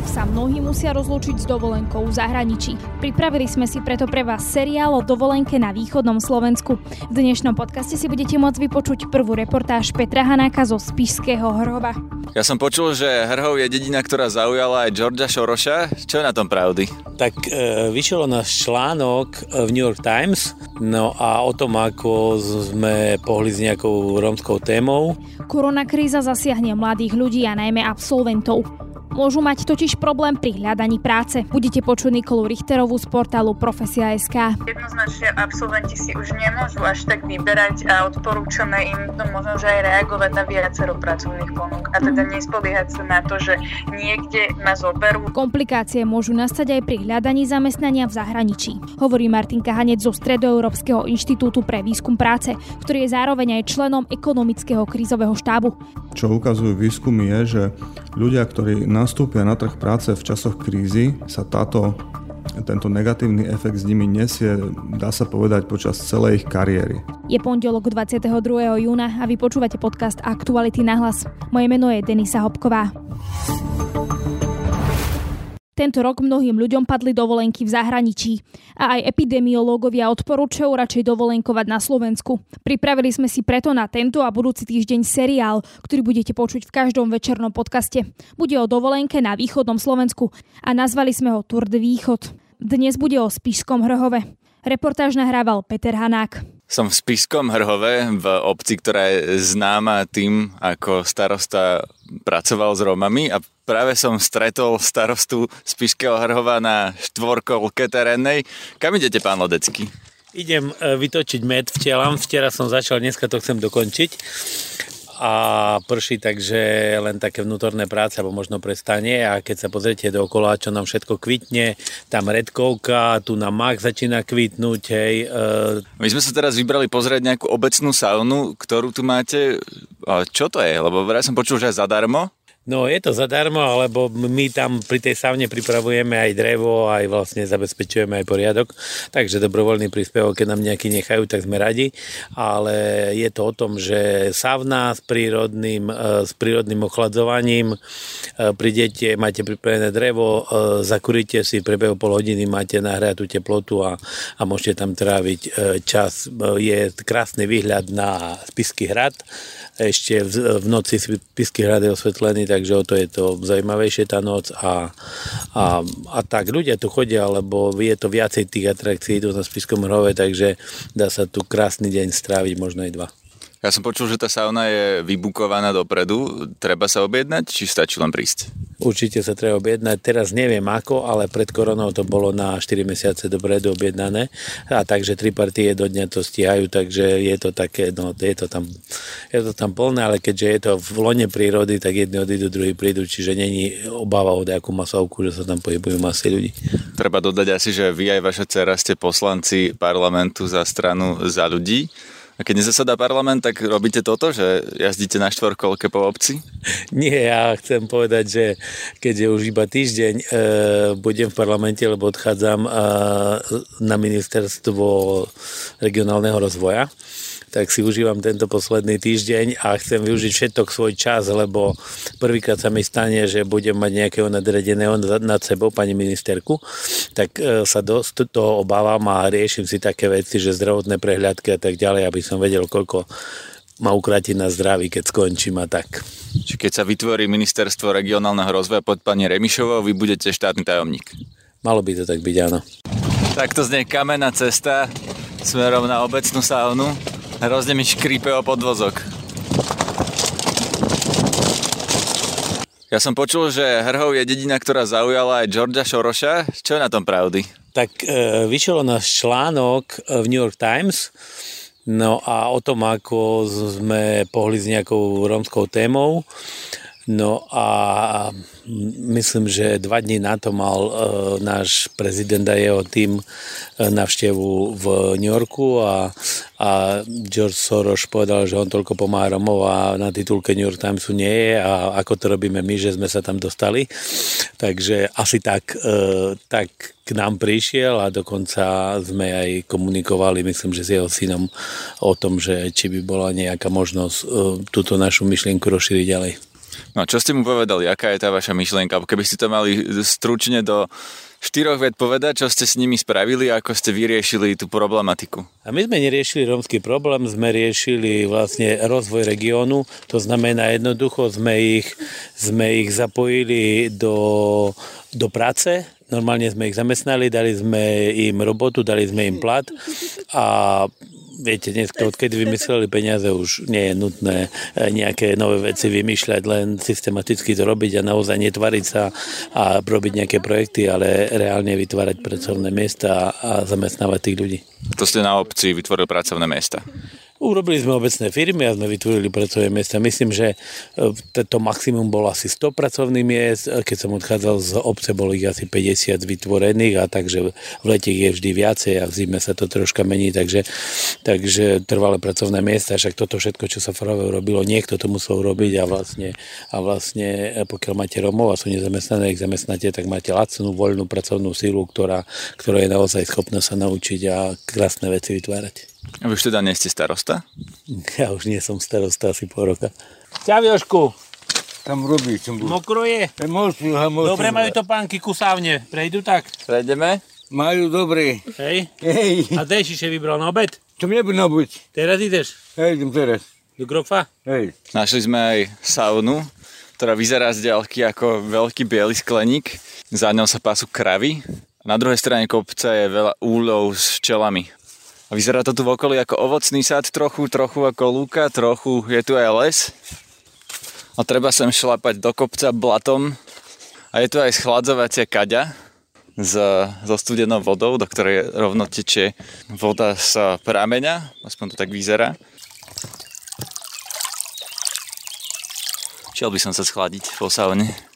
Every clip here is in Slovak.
Rok sa mnohí musia rozlúčiť s dovolenkou v zahraničí. Pripravili sme si preto pre vás seriál o dovolenke na východnom Slovensku. V dnešnom podcaste si budete môcť vypočuť prvú reportáž Petra Hanáka zo Spišského hroba. Ja som počul, že Hrhov je dedina, ktorá zaujala aj Georgia Šoroša. Čo je na tom pravdy? Tak e, vyšiel náš článok v New York Times no a o tom, ako sme pohli s nejakou rómskou témou. Korona kríza zasiahne mladých ľudí a najmä absolventov. Môžu mať totiž problém pri hľadaní práce. Budete počuť Nikolu Richterovú z portálu Profesia.sk. Jednoznačne absolventi si už nemôžu až tak vyberať a odporúčame im to možno, že aj reagovať na viacero pracovných ponúk a teda nespoliehať sa na to, že niekde ma zoberú. Komplikácie môžu nastať aj pri hľadaní zamestnania v zahraničí, hovorí Martinka Hanec zo Stredoeurópskeho inštitútu pre výskum práce, ktorý je zároveň aj členom ekonomického krízového štábu. Čo ukazujú výskumy je, že ľudia, ktorí nastúpia na trh práce v časoch krízy, sa táto, tento negatívny efekt s nimi nesie, dá sa povedať, počas celej ich kariéry. Je pondelok 22. júna a vy počúvate podcast Aktuality na hlas. Moje meno je Denisa Hopková. Tento rok mnohým ľuďom padli dovolenky v zahraničí a aj epidemiológovia odporúčajú radšej dovolenkovať na Slovensku. Pripravili sme si preto na tento a budúci týždeň seriál, ktorý budete počuť v každom večernom podcaste. Bude o dovolenke na východnom Slovensku a nazvali sme ho Tour de Východ. Dnes bude o Spišskom Hrhove. Reportáž nahrával Peter Hanák. Som v Spišskom Hrhove, v obci, ktorá je známa tým, ako starosta pracoval s Romami a práve som stretol starostu Spišského Hrhova na štvorkolke terénnej. Kam idete, pán Lodecký? Idem e, vytočiť med včelám. Včera som začal, dneska to chcem dokončiť a prší, takže len také vnútorné práce, alebo možno prestane a keď sa pozriete dookola, čo nám všetko kvitne, tam redkovka, tu na mak začína kvitnúť, hej. My sme sa teraz vybrali pozrieť nejakú obecnú saunu, ktorú tu máte. Čo to je? Lebo ja som počul, že je zadarmo. No je to zadarmo, alebo my tam pri tej savne pripravujeme aj drevo, aj vlastne zabezpečujeme aj poriadok, takže dobrovoľný príspevok, keď nám nejaký nechajú, tak sme radi, ale je to o tom, že savna s prírodným, e, s prírodným ochladzovaním, e, prídete, máte pripravené drevo, e, zakuríte si, prebehu pol hodiny máte nahriatú teplotu a, a môžete tam tráviť čas. Je krásny výhľad na Spisky hrad, ešte v, v noci Spisky hrad je osvetlený, takže o to je to zaujímavejšie tá noc a, a, a tak ľudia tu chodia, lebo je to viacej tých atrakcií tu na Spiskom hrove, takže dá sa tu krásny deň stráviť, možno aj dva. Ja som počul, že tá sauna je vybukovaná dopredu. Treba sa objednať, či stačí len prísť? Určite sa treba objednať. Teraz neviem ako, ale pred koronou to bolo na 4 mesiace dopredu objednané. A takže tri partie do dňa to stíhajú, takže je to také, no je to tam, je to tam plné, ale keďže je to v lone prírody, tak jedni odídu, druhí prídu, čiže není obava o nejakú masovku, že sa tam pohybujú masy ľudí. Treba dodať asi, že vy aj vaša dcera ste poslanci parlamentu za stranu za ľudí. A keď nezasadá parlament, tak robíte toto, že jazdíte na štvorkolke po obci? Nie, ja chcem povedať, že keď je už iba týždeň, e, budem v parlamente, lebo odchádzam e, na ministerstvo regionálneho rozvoja tak si užívam tento posledný týždeň a chcem využiť všetok svoj čas, lebo prvýkrát sa mi stane, že budem mať nejakého nadredeného nad sebou, pani ministerku, tak e, sa dosť toho obávam a riešim si také veci, že zdravotné prehľadky a tak ďalej, aby som vedel, koľko ma ukrátiť na zdraví, keď skončím a tak. Čiže keď sa vytvorí ministerstvo regionálneho rozvoja pod pani Remišovou, vy budete štátny tajomník? Malo by to tak byť, áno. Takto znie kamenná cesta smerom na obecnú saunu. Hrozne mi škrípe o podvozok. Ja som počul, že Hrhov je dedina, ktorá zaujala aj Georgia Šoroša. Čo je na tom pravdy? Tak e, vyšiel náš článok v New York Times no a o tom, ako sme pohli s nejakou rómskou témou. No a myslím, že dva dní na to mal e, náš prezident a jeho tým e, navštevu v New Yorku a, a George Soros povedal, že on toľko pomáha Romov a na titulke New York Timesu nie je a ako to robíme my, že sme sa tam dostali. Takže asi tak, e, tak k nám prišiel a dokonca sme aj komunikovali, myslím, že s jeho synom o tom, že či by bola nejaká možnosť e, túto našu myšlienku rozšíriť ďalej. No čo ste mu povedali, aká je tá vaša myšlienka? Keby ste to mali stručne do štyroch ved povedať, čo ste s nimi spravili a ako ste vyriešili tú problematiku. A my sme neriešili rómsky problém, sme riešili vlastne rozvoj regiónu, to znamená jednoducho sme ich, sme ich zapojili do, do práce, normálne sme ich zamestnali, dali sme im robotu, dali sme im plat a viete, dnes, odkedy vymysleli peniaze, už nie je nutné eh, nejaké nové veci vymýšľať, len systematicky to robiť a naozaj netvariť sa a robiť nejaké projekty, ale reálne vytvárať pracovné miesta a zamestnávať tých ľudí. To ste na obci vytvoril pracovné miesta. Urobili sme obecné firmy a sme vytvorili pracovné miesta. Myslím, že e, to maximum bolo asi 100 pracovných miest. E, keď som odchádzal z obce, bolo ich asi 50 vytvorených a takže v lete je vždy viacej a v zime sa to troška mení, takže, takže trvalé pracovné miesta. Však toto všetko, čo sa práve robilo, niekto to musel robiť a vlastne, a vlastne e, pokiaľ máte Romov a sú nezamestnané, ich zamestnáte, tak máte lacnú, voľnú pracovnú sílu, ktorá, ktorá je naozaj schopná sa naučiť a krásne veci vytvárať. A vy už teda nie ste starosta? Ja už nie som starosta asi pol roka. Čau Jošku. Tam robí, čo budú. Mokro je. Mocu, ha, mocu. Dobre majú to pánky kusávne. Prejdu tak? Prejdeme? Majú dobre. Hej. Hej. A Dešiše vybral na obed? Čo mne by nabuť? Teraz ideš? Hej, idem teraz. Do Grofa? Hej. Našli sme aj saunu, ktorá vyzerá z ďalky ako veľký biely skleník. Za ňou sa pasú kravy. Na druhej strane kopca je veľa úľov s včelami. A vyzerá to tu v okolí ako ovocný sad trochu, trochu ako lúka, trochu je tu aj les. A treba sem šlapať do kopca blatom. A je tu aj schladzovacia kaďa s, so studenou vodou, do ktorej rovno tečie voda z prameňa, aspoň to tak vyzerá. Šiel by som sa schladiť po saune.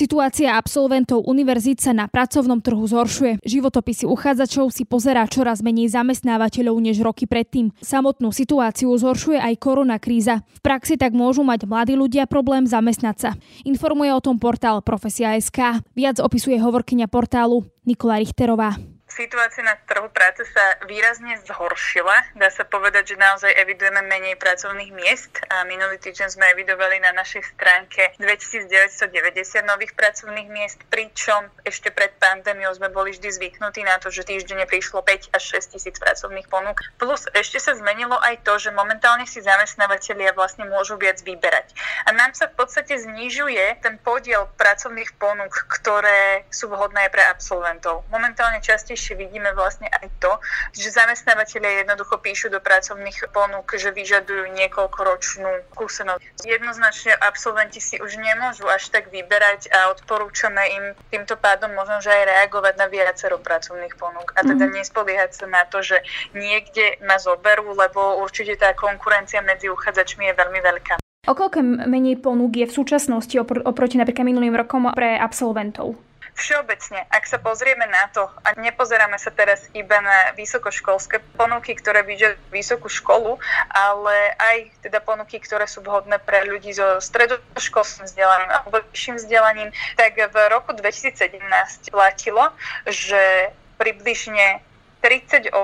Situácia absolventov univerzít sa na pracovnom trhu zhoršuje. Životopisy uchádzačov si pozerá čoraz menej zamestnávateľov než roky predtým. Samotnú situáciu zhoršuje aj korona kríza. V praxi tak môžu mať mladí ľudia problém zamestnať sa. Informuje o tom portál Profesia.sk. Viac opisuje hovorkyňa portálu Nikola Richterová. Situácia na trhu práce sa výrazne zhoršila. Dá sa povedať, že naozaj evidujeme menej pracovných miest. A minulý týždeň sme evidovali na našej stránke 2990 nových pracovných miest, pričom ešte pred pandémiou sme boli vždy zvyknutí na to, že týždenne prišlo 5 až 6 tisíc pracovných ponúk. Plus ešte sa zmenilo aj to, že momentálne si zamestnávateľia vlastne môžu viac vyberať. A nám sa v podstate znižuje ten podiel pracovných ponúk, ktoré sú vhodné pre absolventov. Momentálne častejšie častejšie vidíme vlastne aj to, že zamestnávateľe jednoducho píšu do pracovných ponúk, že vyžadujú niekoľkoročnú skúsenosť. Jednoznačne absolventi si už nemôžu až tak vyberať a odporúčame im týmto pádom možno, že aj reagovať na viacero pracovných ponúk a teda mm. nespoliehať sa na to, že niekde ma zoberú, lebo určite tá konkurencia medzi uchádzačmi je veľmi veľká. O koľko menej ponúk je v súčasnosti opr- oproti napríklad minulým rokom pre absolventov? Všeobecne, ak sa pozrieme na to a nepozeráme sa teraz iba na vysokoškolské ponuky, ktoré vyžadujú vysokú školu, ale aj teda ponuky, ktoré sú vhodné pre ľudí so stredoškolským vzdelaním alebo vyšším vzdelaním, tak v roku 2017 platilo, že približne 38%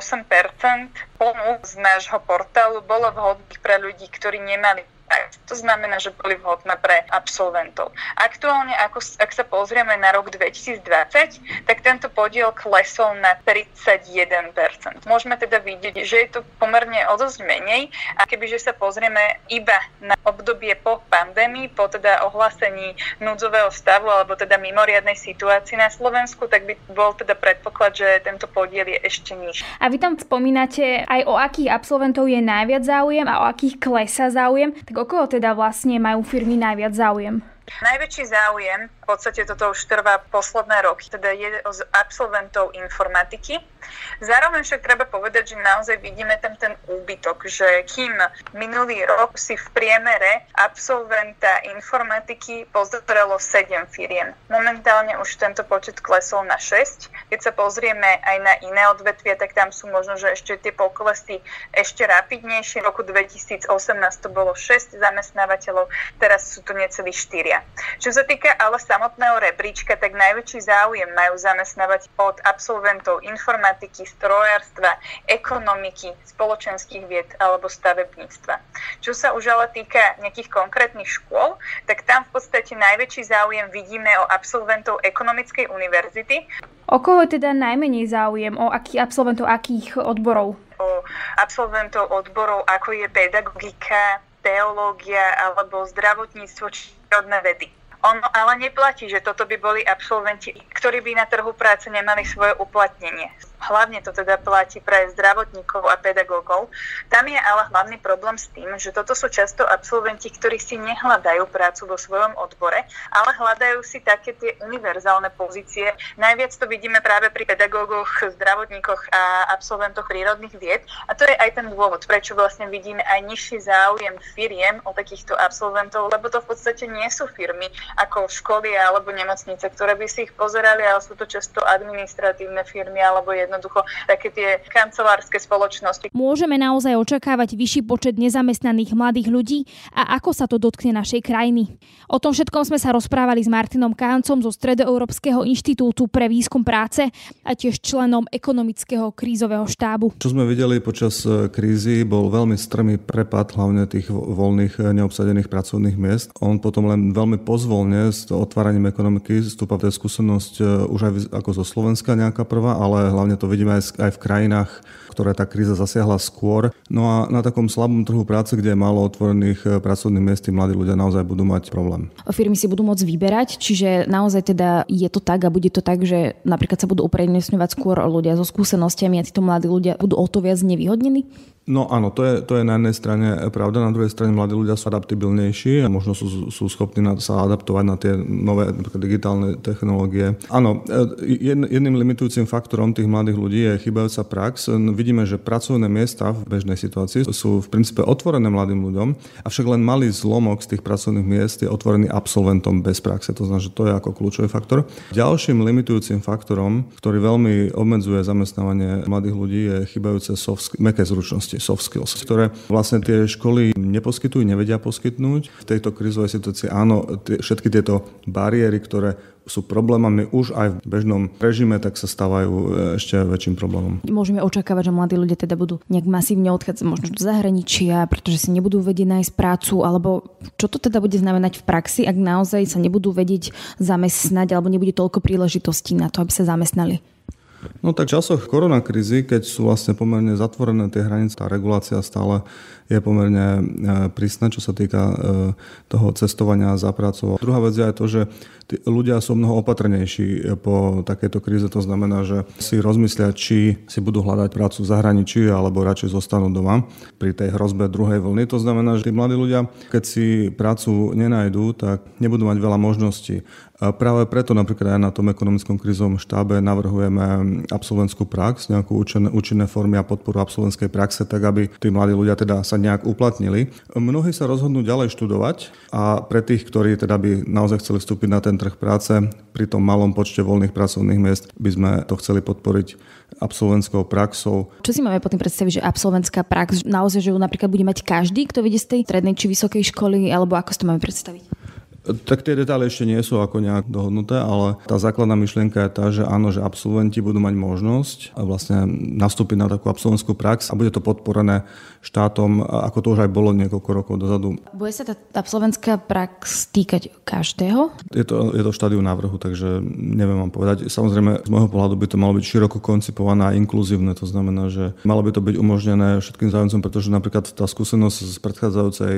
ponúk z nášho portálu bolo vhodných pre ľudí, ktorí nemali to znamená, že boli vhodné pre absolventov. Aktuálne, ako, ak sa pozrieme na rok 2020, tak tento podiel klesol na 31%. Môžeme teda vidieť, že je to pomerne o dosť menej a kebyže sa pozrieme iba na obdobie po pandémii, po teda ohlásení núdzového stavu alebo teda mimoriadnej situácii na Slovensku, tak by bol teda predpoklad, že tento podiel je ešte nižší. A vy tam spomínate aj o akých absolventov je najviac záujem a o akých klesa záujem. Tak o koho teda vlastne majú firmy najviac záujem? Najväčší záujem v podstate toto už trvá posledné roky, teda je z absolventov informatiky. Zároveň však treba povedať, že naozaj vidíme tam ten úbytok, že kým minulý rok si v priemere absolventa informatiky pozrelo 7 firiem. Momentálne už tento počet klesol na 6. Keď sa pozrieme aj na iné odvetvia, tak tam sú možno, že ešte tie poklesy ešte rapidnejšie. V roku 2018 to bolo 6 zamestnávateľov, teraz sú to necelí 4. Čo sa týka ale samotného rebríčka, tak najväčší záujem majú zamestnávať od absolventov informatiky, strojárstva, ekonomiky, spoločenských vied alebo stavebníctva. Čo sa už ale týka nejakých konkrétnych škôl, tak tam v podstate najväčší záujem vidíme o absolventov ekonomickej univerzity. O koho je teda najmenej záujem? O akých absolventov akých odborov? O absolventov odborov, ako je pedagogika, teológia alebo zdravotníctvo či prírodné vedy. Ono ale neplatí, že toto by boli absolventi, ktorí by na trhu práce nemali svoje uplatnenie hlavne to teda platí pre zdravotníkov a pedagógov. Tam je ale hlavný problém s tým, že toto sú často absolventi, ktorí si nehľadajú prácu vo svojom odbore, ale hľadajú si také tie univerzálne pozície. Najviac to vidíme práve pri pedagógoch, zdravotníkoch a absolventoch prírodných vied. A to je aj ten dôvod, prečo vlastne vidíme aj nižší záujem firiem o takýchto absolventov, lebo to v podstate nie sú firmy ako školy alebo nemocnice, ktoré by si ich pozerali, ale sú to často administratívne firmy alebo je jednoducho také tie kancelárske spoločnosti. Môžeme naozaj očakávať vyšší počet nezamestnaných mladých ľudí a ako sa to dotkne našej krajiny. O tom všetkom sme sa rozprávali s Martinom Káncom zo Stredoeurópskeho inštitútu pre výskum práce a tiež členom ekonomického krízového štábu. Čo sme videli počas e, krízy, bol veľmi strmý prepad hlavne tých voľných e, neobsadených pracovných miest. On potom len veľmi pozvolne s otváraním ekonomiky stúpa v skúsenosť e, už aj ako zo Slovenska nejaká prvá, ale hlavne to vidíme aj, v krajinách, ktoré tá kríza zasiahla skôr. No a na takom slabom trhu práce, kde je málo otvorených eh, pracovných miest, mladí ľudia naozaj budú mať problém. Firmy si budú môcť vyberať, čiže naozaj teda je to tak a bude to tak, že napríklad sa budú uprednostňovať skôr ľudia so skúsenostiami a títo mladí ľudia budú o to viac nevyhodnení? No áno, to je, to je na jednej strane pravda, na druhej strane mladí ľudia sú adaptibilnejší a možno sú, sú schopní na, sa adaptovať na tie nové digitálne technológie. Áno, e, jedným limitujúcim faktorom tých mladých ľudí je chybajúca prax. Vidíme, že pracovné miesta v bežnej situácii sú v princípe otvorené mladým ľuďom, avšak len malý zlomok z tých pracovných miest je otvorený absolventom bez praxe. To znamená, že to je ako kľúčový faktor. Ďalším limitujúcim faktorom, ktorý veľmi obmedzuje zamestnávanie mladých ľudí, je chybajúce soft, meké zručnosti soft skills, ktoré vlastne tie školy neposkytujú, nevedia poskytnúť. V tejto krizovej situácii áno, tie, všetky tieto bariéry, ktoré sú problémami už aj v bežnom režime, tak sa stávajú e, ešte väčším problémom. Môžeme očakávať, že mladí ľudia teda budú nejak masívne odchádzať možno do zahraničia, pretože si nebudú vedieť nájsť prácu, alebo čo to teda bude znamenať v praxi, ak naozaj sa nebudú vedieť zamestnať alebo nebude toľko príležitostí na to, aby sa zamestnali? No tak v časoch koronakrízy, keď sú vlastne pomerne zatvorené tie hranice, tá regulácia stále je pomerne e, prísna, čo sa týka e, toho cestovania za prácou. Druhá vec je aj to, že ľudia sú mnoho opatrnejší po takejto kríze. To znamená, že si rozmyslia, či si budú hľadať prácu v zahraničí alebo radšej zostanú doma pri tej hrozbe druhej vlny. To znamená, že tí mladí ľudia, keď si prácu nenajdú, tak nebudú mať veľa možností. Práve preto napríklad aj na tom ekonomickom krizovom štábe navrhujeme absolventskú prax, nejakú účinné, účinné formy a podporu absolventskej praxe, tak aby tí mladí ľudia teda sa nejak uplatnili. Mnohí sa rozhodnú ďalej študovať a pre tých, ktorí teda by naozaj chceli vstúpiť na ten trh práce, pri tom malom počte voľných pracovných miest by sme to chceli podporiť absolventskou praxou. Čo si máme potom predstaviť, že absolventská prax, naozaj, že ju napríklad bude mať každý, kto vidie z tej strednej či vysokej školy, alebo ako si to máme predstaviť? Tak tie detaily ešte nie sú ako nejak dohodnuté, ale tá základná myšlienka je tá, že áno, že absolventi budú mať možnosť vlastne nastúpiť na takú absolventskú prax a bude to podporené štátom, ako to už aj bolo niekoľko rokov dozadu. Bude sa tá absolventská prax týkať každého? Je to, je to štádiu návrhu, takže neviem vám povedať. Samozrejme, z môjho pohľadu by to malo byť široko koncipované a inkluzívne, to znamená, že malo by to byť umožnené všetkým záujemcom, pretože napríklad tá skúsenosť z predchádzajúcej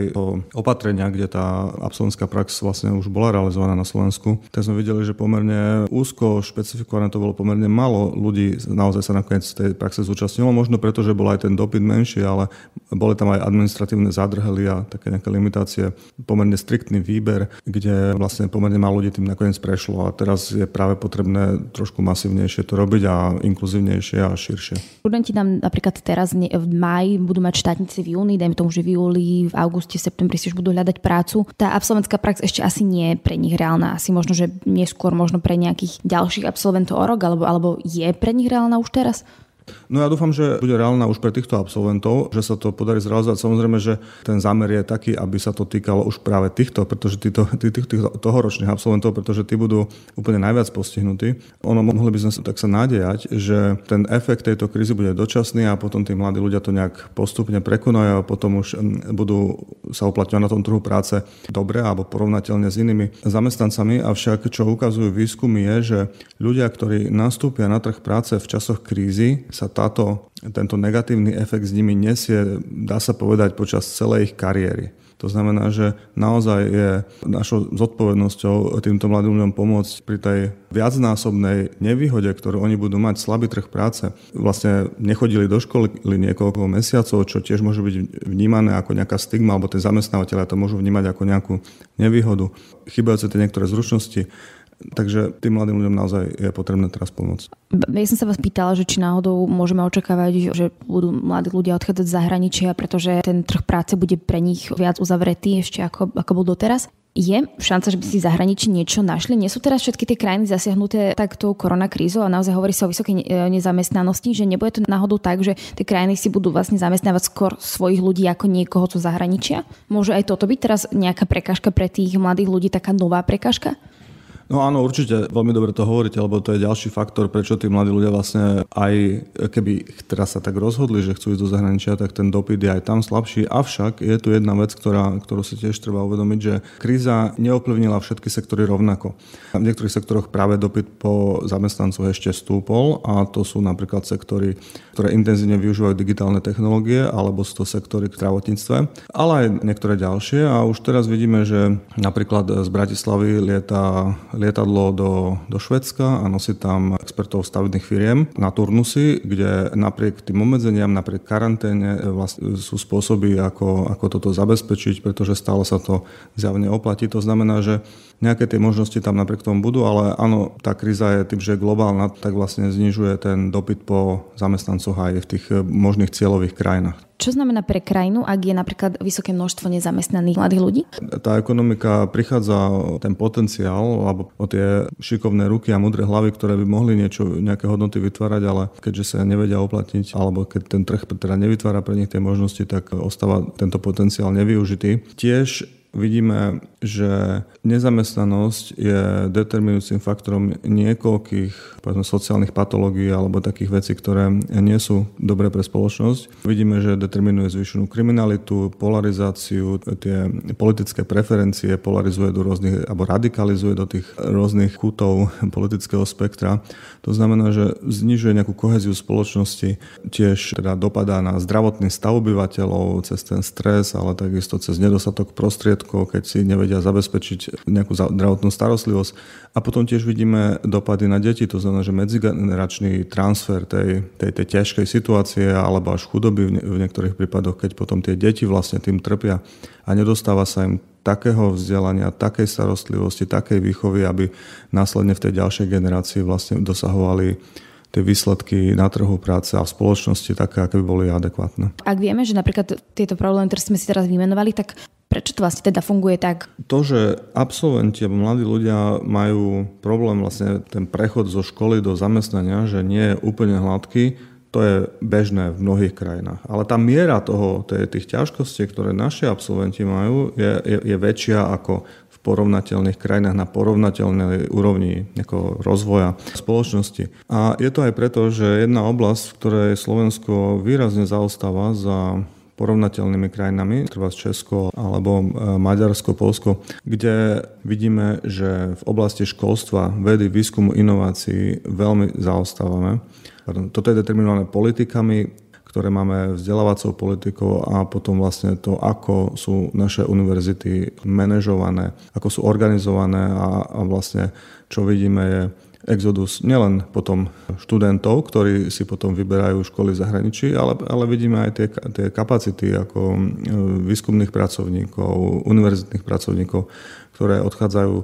opatrenia, kde tá absolventská prax vlastne vlastne už bola realizovaná na Slovensku, tak sme videli, že pomerne úzko špecifikované to bolo pomerne málo ľudí naozaj sa nakoniec tej praxe zúčastnilo, možno preto, že bol aj ten dopyt menší, ale boli tam aj administratívne zádrhely a také nejaké limitácie, pomerne striktný výber, kde vlastne pomerne málo ľudí tým nakoniec prešlo a teraz je práve potrebné trošku masívnejšie to robiť a inkluzívnejšie a širšie. Študenti nám napríklad teraz v máji budú mať štátnici v júni, dajme tomu, že v júli, v auguste, v septembri si už budú hľadať prácu. Tá absolventská prax ešte asi nie je pre nich reálna. Asi možno, že neskôr možno pre nejakých ďalších absolventov o rok, alebo, alebo je pre nich reálna už teraz? No ja dúfam, že bude reálna už pre týchto absolventov, že sa to podarí zrealizovať. Samozrejme, že ten zámer je taký, aby sa to týkalo už práve týchto, pretože týchto, tých, tých, tých tohoročných absolventov, pretože tí budú úplne najviac postihnutí. Ono mohli by sme tak sa nádejať, že ten efekt tejto krízy bude dočasný a potom tí mladí ľudia to nejak postupne prekonajú a potom už budú sa uplatňovať na tom trhu práce dobre alebo porovnateľne s inými zamestnancami. Avšak čo ukazujú výskumy je, že ľudia, ktorí nastúpia na trh práce v časoch krízy, sa táto, tento negatívny efekt s nimi nesie, dá sa povedať, počas celej ich kariéry. To znamená, že naozaj je našou zodpovednosťou týmto mladým ľuďom pomôcť pri tej viacnásobnej nevýhode, ktorú oni budú mať, slabý trh práce. Vlastne nechodili do školy niekoľko mesiacov, čo tiež môže byť vnímané ako nejaká stigma, alebo tie zamestnávateľe to môžu vnímať ako nejakú nevýhodu. Chybajúce tie niektoré zručnosti Takže tým mladým ľuďom naozaj je potrebné teraz pomôcť. Ja som sa vás pýtala, že či náhodou môžeme očakávať, že budú mladí ľudia odchádzať z zahraničia, pretože ten trh práce bude pre nich viac uzavretý ešte ako, ako bol doteraz. Je šanca, že by si zahraničí niečo našli? Nie sú teraz všetky tie krajiny zasiahnuté takto koronakrízou a naozaj hovorí sa o vysokej nezamestnanosti, že nebude to náhodou tak, že tie krajiny si budú vlastne zamestnávať skôr svojich ľudí ako niekoho zo zahraničia? Môže aj toto byť teraz nejaká prekážka pre tých mladých ľudí, taká nová prekážka? No áno, určite veľmi dobre to hovoríte, lebo to je ďalší faktor, prečo tí mladí ľudia vlastne aj keby teraz sa tak rozhodli, že chcú ísť do zahraničia, tak ten dopyt je aj tam slabší. Avšak je tu jedna vec, ktorá, ktorú si tiež treba uvedomiť, že kríza neovplyvnila všetky sektory rovnako. V niektorých sektoroch práve dopyt po zamestnancoch ešte stúpol a to sú napríklad sektory, ktoré intenzívne využívajú digitálne technológie alebo sú to sektory v zdravotníctve, ale aj niektoré ďalšie a už teraz vidíme, že napríklad z Bratislavy lieta lietadlo do, do Švedska a nosí tam expertov stavebných firiem na turnusy, kde napriek tým obmedzeniam, napriek karanténe vlastne sú spôsoby, ako, ako toto zabezpečiť, pretože stále sa to zjavne oplatí. To znamená, že nejaké tie možnosti tam napriek tomu budú, ale áno, tá kríza je tým, že je globálna, tak vlastne znižuje ten dopyt po zamestnancoch aj v tých e, možných cieľových krajinách. Čo znamená pre krajinu, ak je napríklad vysoké množstvo nezamestnaných mladých ľudí? Tá ekonomika prichádza ten potenciál alebo o tie šikovné ruky a mudré hlavy, ktoré by mohli niečo, nejaké hodnoty vytvárať, ale keďže sa nevedia uplatniť alebo keď ten trh teda nevytvára pre nich tie možnosti, tak ostáva tento potenciál nevyužitý. Tiež vidíme, že nezamestnanosť je determinujúcim faktorom niekoľkých povedzme, sociálnych patológií alebo takých vecí, ktoré nie sú dobré pre spoločnosť. Vidíme, že determinuje zvýšenú kriminalitu, polarizáciu, tie politické preferencie polarizuje do rôznych, alebo radikalizuje do tých rôznych kútov politického spektra. To znamená, že znižuje nejakú koheziu spoločnosti, tiež teda dopadá na zdravotný stav obyvateľov cez ten stres, ale takisto cez nedostatok prostriedkov, keď si nevedia zabezpečiť nejakú zdravotnú starostlivosť. A potom tiež vidíme dopady na deti, to znamená, že medzigeneračný transfer tej, tej, tej ťažkej situácie alebo až chudoby v, ne, v niektorých prípadoch, keď potom tie deti vlastne tým trpia a nedostáva sa im takého vzdelania, takej starostlivosti, takej výchovy, aby následne v tej ďalšej generácii vlastne dosahovali tie výsledky na trhu práce a v spoločnosti také, aké by boli adekvátne. Ak vieme, že napríklad tieto problémy, ktoré sme si teraz vymenovali, tak Prečo to vlastne teda funguje tak? To, že absolventi alebo mladí ľudia majú problém vlastne ten prechod zo školy do zamestnania, že nie je úplne hladký, to je bežné v mnohých krajinách. Ale tá miera toho, tých ťažkostí, ktoré naši absolventi majú, je, je, je väčšia ako v porovnateľných krajinách na porovnateľnej úrovni rozvoja spoločnosti. A je to aj preto, že jedna oblasť, v ktorej Slovensko výrazne zaostáva za porovnateľnými krajinami, treba Česko alebo e, Maďarsko, Polsko, kde vidíme, že v oblasti školstva, vedy, výskumu, inovácií veľmi zaostávame. Toto je determinované politikami, ktoré máme vzdelávacou politikou a potom vlastne to, ako sú naše univerzity manažované, ako sú organizované a, a vlastne čo vidíme je exodus nielen potom študentov, ktorí si potom vyberajú školy v zahraničí, ale, ale vidíme aj tie, tie kapacity ako výskumných pracovníkov, univerzitných pracovníkov, ktoré odchádzajú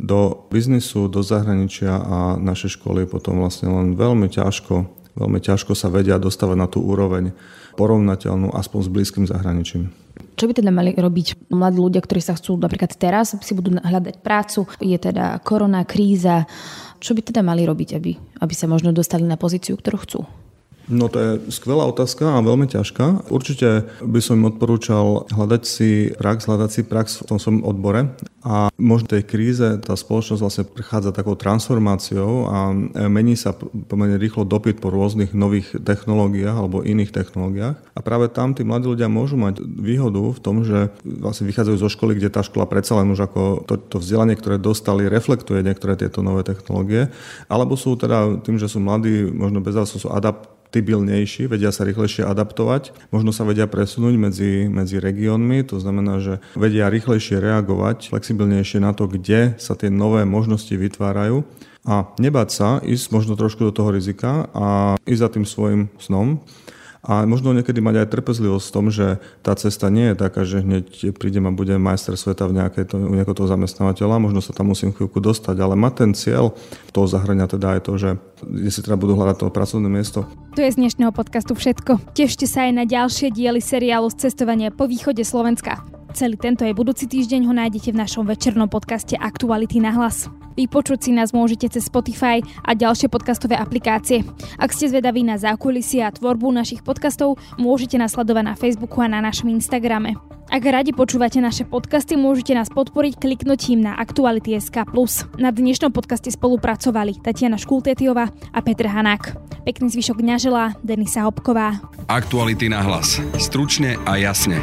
do biznisu, do zahraničia a naše školy potom vlastne len veľmi ťažko, veľmi ťažko sa vedia dostávať na tú úroveň porovnateľnú aspoň s blízkym zahraničím. Čo by teda mali robiť mladí ľudia, ktorí sa chcú napríklad teraz, si budú hľadať prácu, je teda korona, kríza, čo by teda mali robiť, aby, aby sa možno dostali na pozíciu, ktorú chcú? No to je skvelá otázka a veľmi ťažká. Určite by som im odporúčal hľadať si prax, hľadať si prax v tom svojom odbore a možno tej kríze tá spoločnosť vlastne prechádza takou transformáciou a mení sa pomerne rýchlo dopyt po rôznych nových technológiách alebo iných technológiách. A práve tam tí mladí ľudia môžu mať výhodu v tom, že vlastne vychádzajú zo školy, kde tá škola predsa len už ako to, to vzdelanie, ktoré dostali, reflektuje niektoré tieto nové technológie, alebo sú teda tým, že sú mladí, možno bez sú adapt flexibilnejší, vedia sa rýchlejšie adaptovať, možno sa vedia presunúť medzi, medzi regiónmi, to znamená, že vedia rýchlejšie reagovať, flexibilnejšie na to, kde sa tie nové možnosti vytvárajú. A nebáť sa ísť možno trošku do toho rizika a ísť za tým svojim snom a možno niekedy mať aj trpezlivosť v tom, že tá cesta nie je taká, že hneď prídem a budem majster sveta v to, u nejakého toho zamestnávateľa, možno sa tam musím chvíľku dostať, ale mať ten cieľ toho zahrania teda aj to, že kde si teda budú hľadať to pracovné miesto. To je z dnešného podcastu všetko. Tešte sa aj na ďalšie diely seriálu z cestovania po východe Slovenska. Celý tento aj budúci týždeň ho nájdete v našom večernom podcaste Aktuality na hlas. Vypočuť si nás môžete cez Spotify a ďalšie podcastové aplikácie. Ak ste zvedaví na zákulisie a tvorbu našich podcastov, môžete nás sledovať na Facebooku a na našom Instagrame. Ak radi počúvate naše podcasty, môžete nás podporiť kliknutím na Aktuality.sk+. Na dnešnom podcaste spolupracovali Tatiana Škultetiova a Petr Hanák. Pekný zvyšok dňa želá Denisa Hopková. Aktuality na hlas. Stručne a jasne.